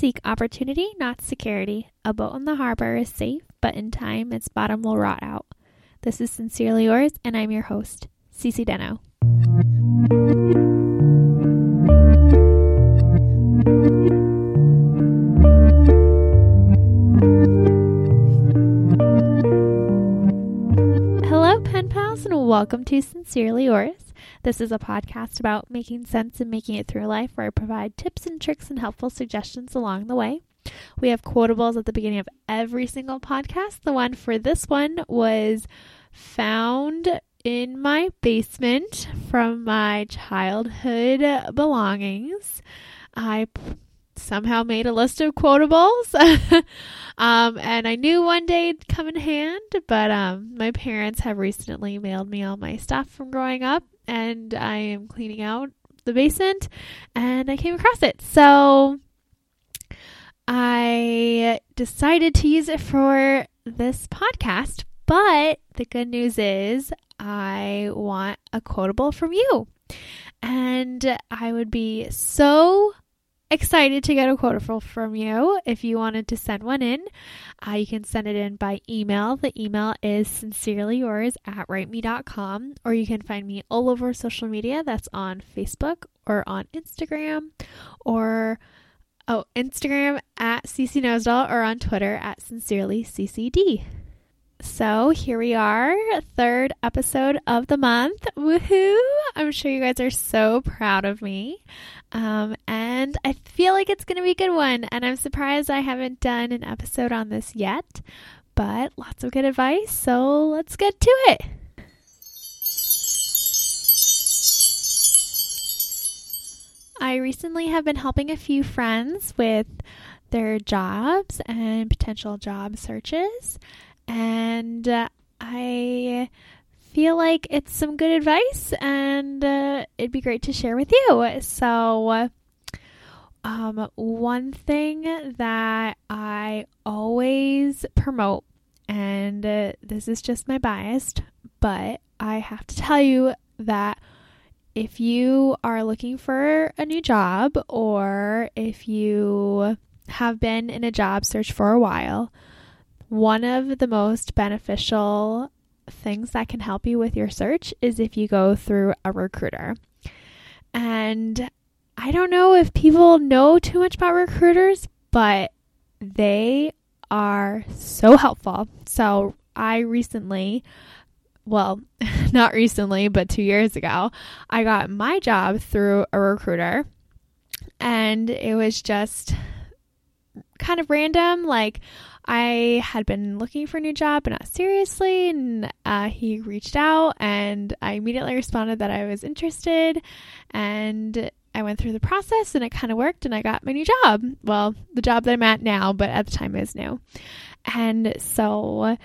seek opportunity, not security. A boat on the harbor is safe, but in time its bottom will rot out. This is Sincerely Yours, and I'm your host, Cece Deno. Hello, pen pals, and welcome to Sincerely Yours. This is a podcast about making sense and making it through life where I provide tips and tricks and helpful suggestions along the way. We have quotables at the beginning of every single podcast. The one for this one was found in my basement from my childhood belongings. I somehow made a list of quotables. um, and I knew one day it'd come in hand, but um, my parents have recently mailed me all my stuff from growing up, and I am cleaning out the basement, and I came across it. So I decided to use it for this podcast. But the good news is, I want a quotable from you. And I would be so excited to get a quote from you. If you wanted to send one in, uh, you can send it in by email. The email is sincerely yours at writeme.com, or you can find me all over social media. That's on Facebook or on Instagram or oh, Instagram at CC or on Twitter at sincerely CCD. So here we are, third episode of the month. Woohoo! I'm sure you guys are so proud of me. Um, and I feel like it's going to be a good one. And I'm surprised I haven't done an episode on this yet, but lots of good advice. So let's get to it. I recently have been helping a few friends with their jobs and potential job searches and uh, I feel like it's some good advice and uh, it'd be great to share with you. So, um, one thing that I always promote, and uh, this is just my bias, but I have to tell you that if you are looking for a new job or if you have been in a job search for a while, one of the most beneficial things that can help you with your search is if you go through a recruiter. And I don't know if people know too much about recruiters, but they are so helpful. So I recently, well, not recently, but two years ago, I got my job through a recruiter. And it was just kind of random. Like, I had been looking for a new job, but not seriously. And uh, he reached out, and I immediately responded that I was interested. And I went through the process, and it kind of worked, and I got my new job. Well, the job that I'm at now, but at the time is new. And so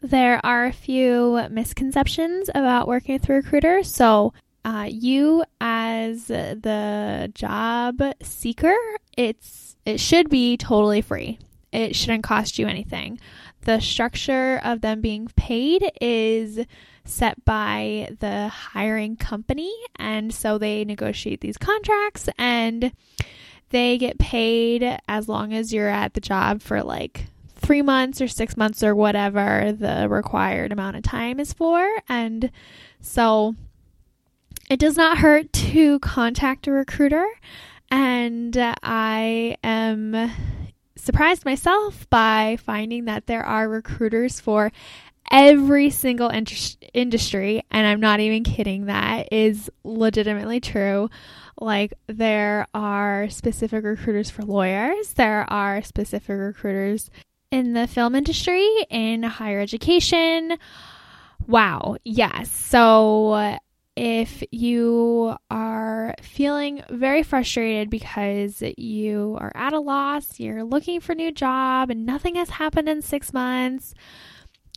there are a few misconceptions about working with a recruiter. So, uh, you as the job seeker, it's it should be totally free it shouldn't cost you anything. The structure of them being paid is set by the hiring company, and so they negotiate these contracts and they get paid as long as you're at the job for like three months or six months or whatever the required amount of time is for. And so it does not hurt to contact a recruiter. And I am surprised myself by finding that there are recruiters for every single in- industry, and I'm not even kidding, that is legitimately true. Like, there are specific recruiters for lawyers, there are specific recruiters in the film industry, in higher education. Wow, yes. So, if you are feeling very frustrated because you are at a loss, you're looking for a new job, and nothing has happened in six months,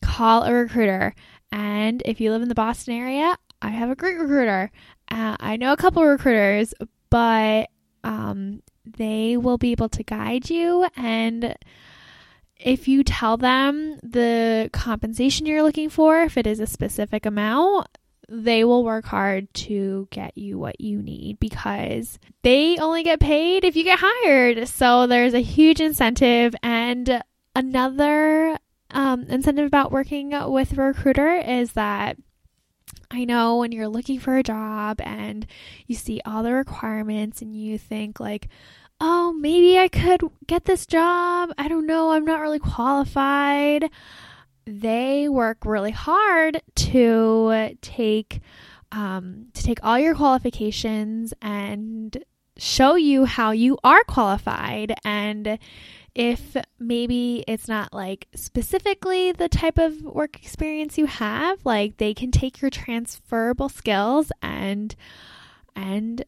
call a recruiter. And if you live in the Boston area, I have a great recruiter. Uh, I know a couple recruiters, but um, they will be able to guide you. And if you tell them the compensation you're looking for, if it is a specific amount, they will work hard to get you what you need because they only get paid if you get hired. So there's a huge incentive. And another um, incentive about working with a recruiter is that I know when you're looking for a job and you see all the requirements and you think, like, oh, maybe I could get this job. I don't know. I'm not really qualified they work really hard to take um, to take all your qualifications and show you how you are qualified. And if maybe it's not like specifically the type of work experience you have like they can take your transferable skills and and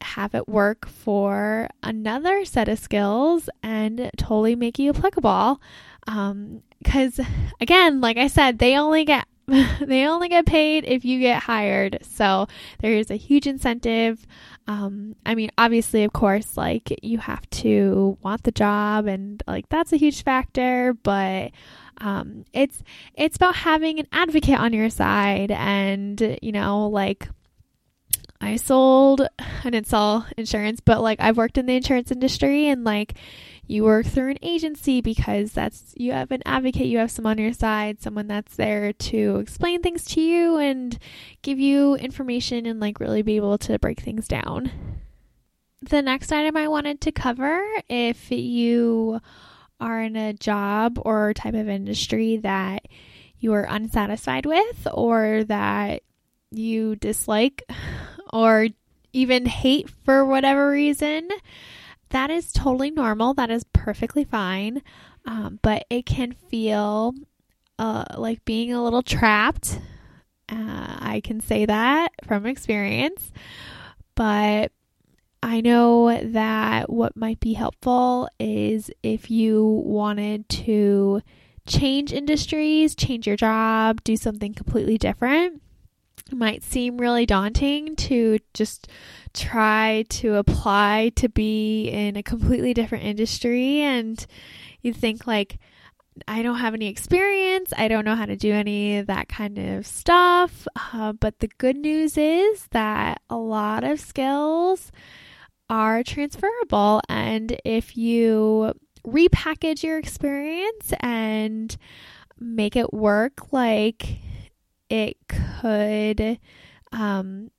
have it work for another set of skills and totally make you applicable. Um, because again, like I said, they only get they only get paid if you get hired. So there is a huge incentive. Um, I mean, obviously, of course, like you have to want the job, and like that's a huge factor. But um, it's it's about having an advocate on your side, and you know, like I sold, I didn't sell insurance, but like I've worked in the insurance industry, and like you work through an agency because that's you have an advocate, you have someone on your side, someone that's there to explain things to you and give you information and like really be able to break things down. The next item I wanted to cover if you are in a job or type of industry that you are unsatisfied with or that you dislike or even hate for whatever reason, that is totally normal. That is perfectly fine. Um, but it can feel uh, like being a little trapped. Uh, I can say that from experience. But I know that what might be helpful is if you wanted to change industries, change your job, do something completely different. Might seem really daunting to just try to apply to be in a completely different industry and you think like I don't have any experience. I don't know how to do any of that kind of stuff. Uh, but the good news is that a lot of skills are transferable. And if you repackage your experience and make it work like it could um,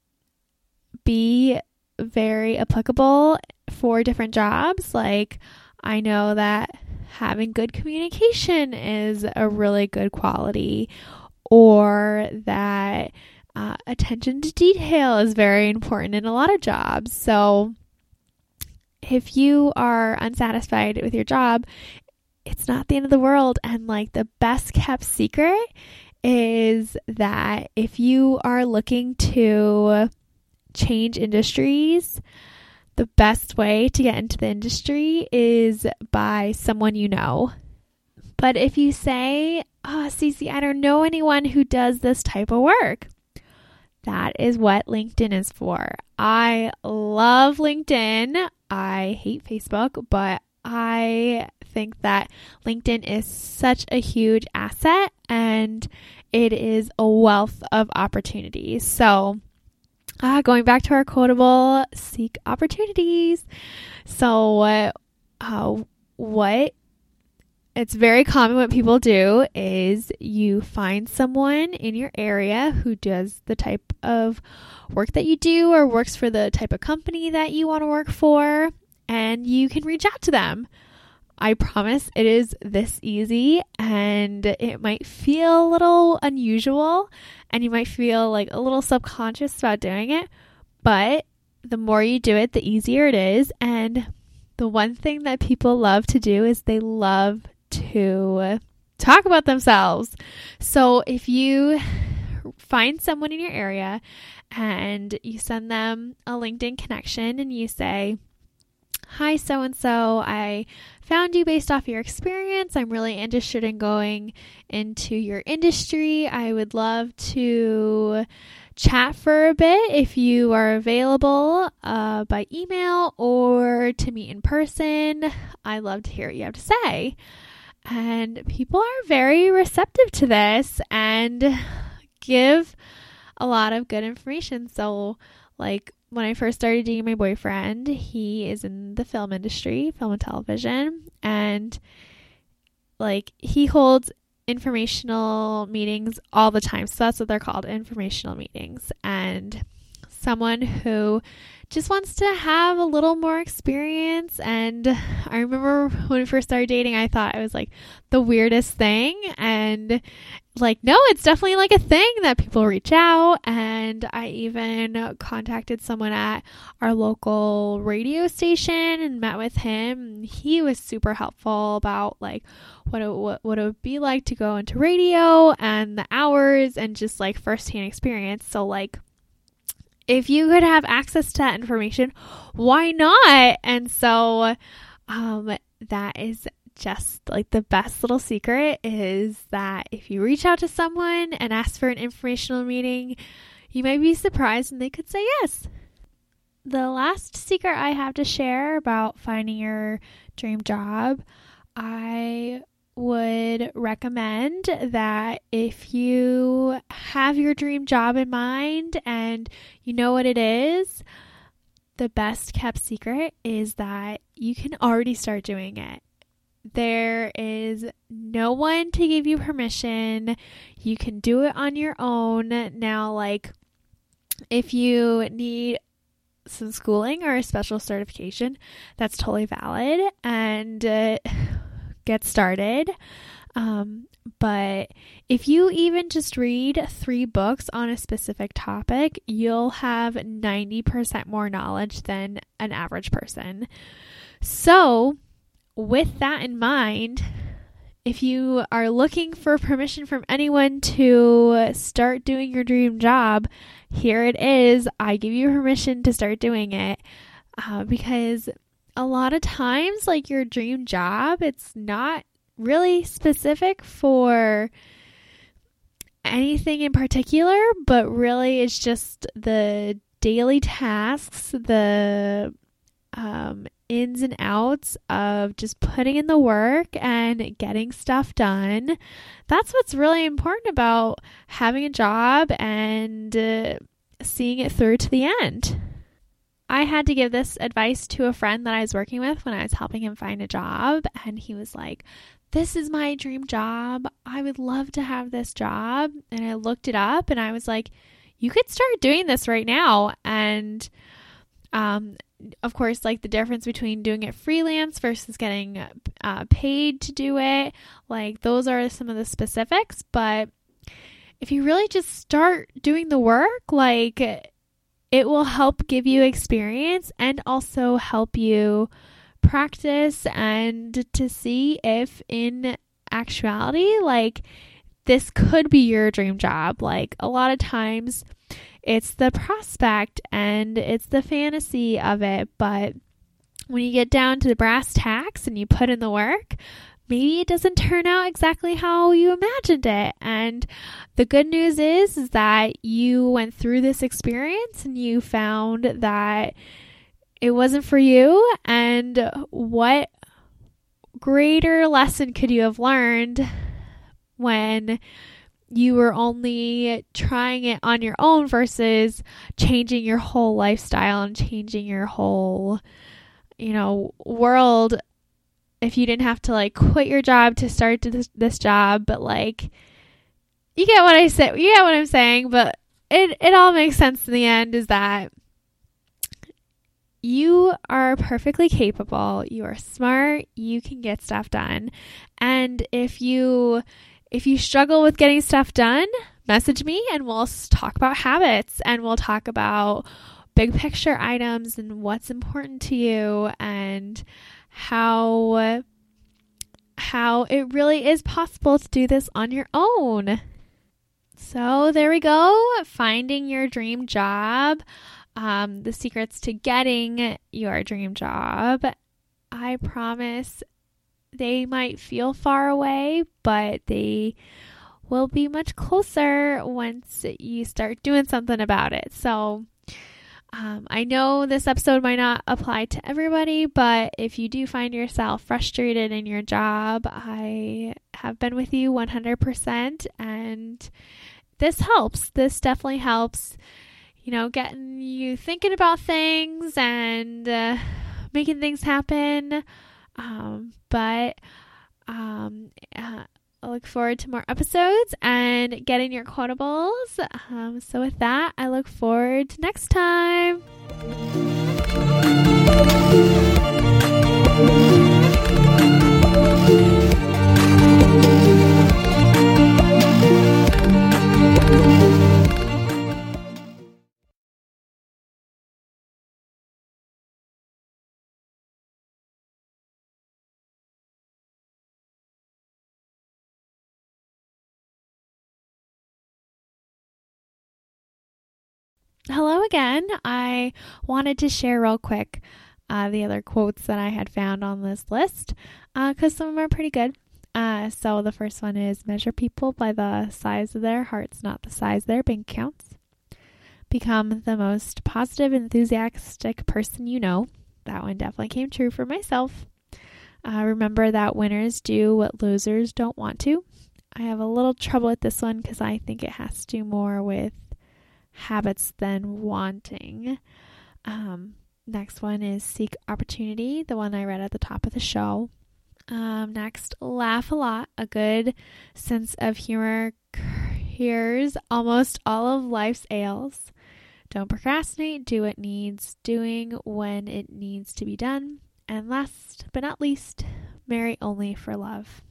be very applicable for different jobs. Like, I know that having good communication is a really good quality, or that uh, attention to detail is very important in a lot of jobs. So, if you are unsatisfied with your job, it's not the end of the world. And like the best kept secret is that if you are looking to change industries, the best way to get into the industry is by someone you know. But if you say, Oh, Cece, I don't know anyone who does this type of work, that is what LinkedIn is for. I love LinkedIn. I hate Facebook, but I think that LinkedIn is such a huge asset and it is a wealth of opportunities. So, Ah, going back to our quotable, seek opportunities. So, uh, what it's very common what people do is you find someone in your area who does the type of work that you do or works for the type of company that you want to work for, and you can reach out to them. I promise it is this easy and it might feel a little unusual and you might feel like a little subconscious about doing it, but the more you do it, the easier it is. And the one thing that people love to do is they love to talk about themselves. So if you find someone in your area and you send them a LinkedIn connection and you say, Hi, so and so. I found you based off your experience. I'm really interested in going into your industry. I would love to chat for a bit if you are available uh, by email or to meet in person. I love to hear what you have to say. And people are very receptive to this and give a lot of good information. So, like, when I first started dating my boyfriend, he is in the film industry, film and television, and like he holds informational meetings all the time. So that's what they're called informational meetings. And someone who just wants to have a little more experience. And I remember when we first started dating, I thought it was like the weirdest thing. And like, no, it's definitely like a thing that people reach out. And I even contacted someone at our local radio station and met with him. He was super helpful about like what it, what, what it would be like to go into radio and the hours and just like firsthand experience. So, like, if you could have access to that information, why not? And so um, that is just like the best little secret is that if you reach out to someone and ask for an informational meeting, you might be surprised and they could say yes. The last secret I have to share about finding your dream job, I would recommend that if you have your dream job in mind and you know what it is, the best kept secret is that you can already start doing it. There is no one to give you permission. You can do it on your own. Now, like, if you need some schooling or a special certification, that's totally valid. And uh, get started. Um, but if you even just read three books on a specific topic, you'll have 90% more knowledge than an average person. So, with that in mind, if you are looking for permission from anyone to start doing your dream job, here it is. I give you permission to start doing it uh, because a lot of times, like your dream job, it's not really specific for anything in particular, but really it's just the daily tasks, the um, ins and outs of just putting in the work and getting stuff done. That's what's really important about having a job and uh, seeing it through to the end. I had to give this advice to a friend that I was working with when I was helping him find a job. And he was like, This is my dream job. I would love to have this job. And I looked it up and I was like, You could start doing this right now. And, um, of course, like the difference between doing it freelance versus getting uh, paid to do it, like those are some of the specifics. But if you really just start doing the work, like it will help give you experience and also help you practice and to see if in actuality, like, this could be your dream job. Like, a lot of times it's the prospect and it's the fantasy of it, but when you get down to the brass tacks and you put in the work, maybe it doesn't turn out exactly how you imagined it. And the good news is, is that you went through this experience and you found that it wasn't for you. And what greater lesson could you have learned when you were only trying it on your own versus changing your whole lifestyle and changing your whole you know world if you didn't have to like quit your job to start this, this job, but like you get what I say, you get what I'm saying, but it it all makes sense in the end is that you are perfectly capable, you are smart, you can get stuff done. And if you if you struggle with getting stuff done, message me and we'll talk about habits and we'll talk about big picture items and what's important to you and how how it really is possible to do this on your own. So there we go, finding your dream job. Um, the secrets to getting your dream job. I promise they might feel far away, but they will be much closer once you start doing something about it. So um, I know this episode might not apply to everybody, but if you do find yourself frustrated in your job, I have been with you 100%. And this helps. This definitely helps, you know, getting you thinking about things and uh, making things happen. Um, but um, uh, I look forward to more episodes and getting your quotables. Um, so, with that, I look forward to next time. Hello again. I wanted to share real quick uh, the other quotes that I had found on this list because uh, some of them are pretty good. Uh, so the first one is measure people by the size of their hearts, not the size of their bank accounts. Become the most positive, enthusiastic person you know. That one definitely came true for myself. Uh, remember that winners do what losers don't want to. I have a little trouble with this one because I think it has to do more with habits than wanting. Um, next one is seek opportunity, the one I read at the top of the show. Um, next, laugh a lot. A good sense of humor cures almost all of life's ails. Don't procrastinate. Do what needs doing when it needs to be done. And last but not least, marry only for love.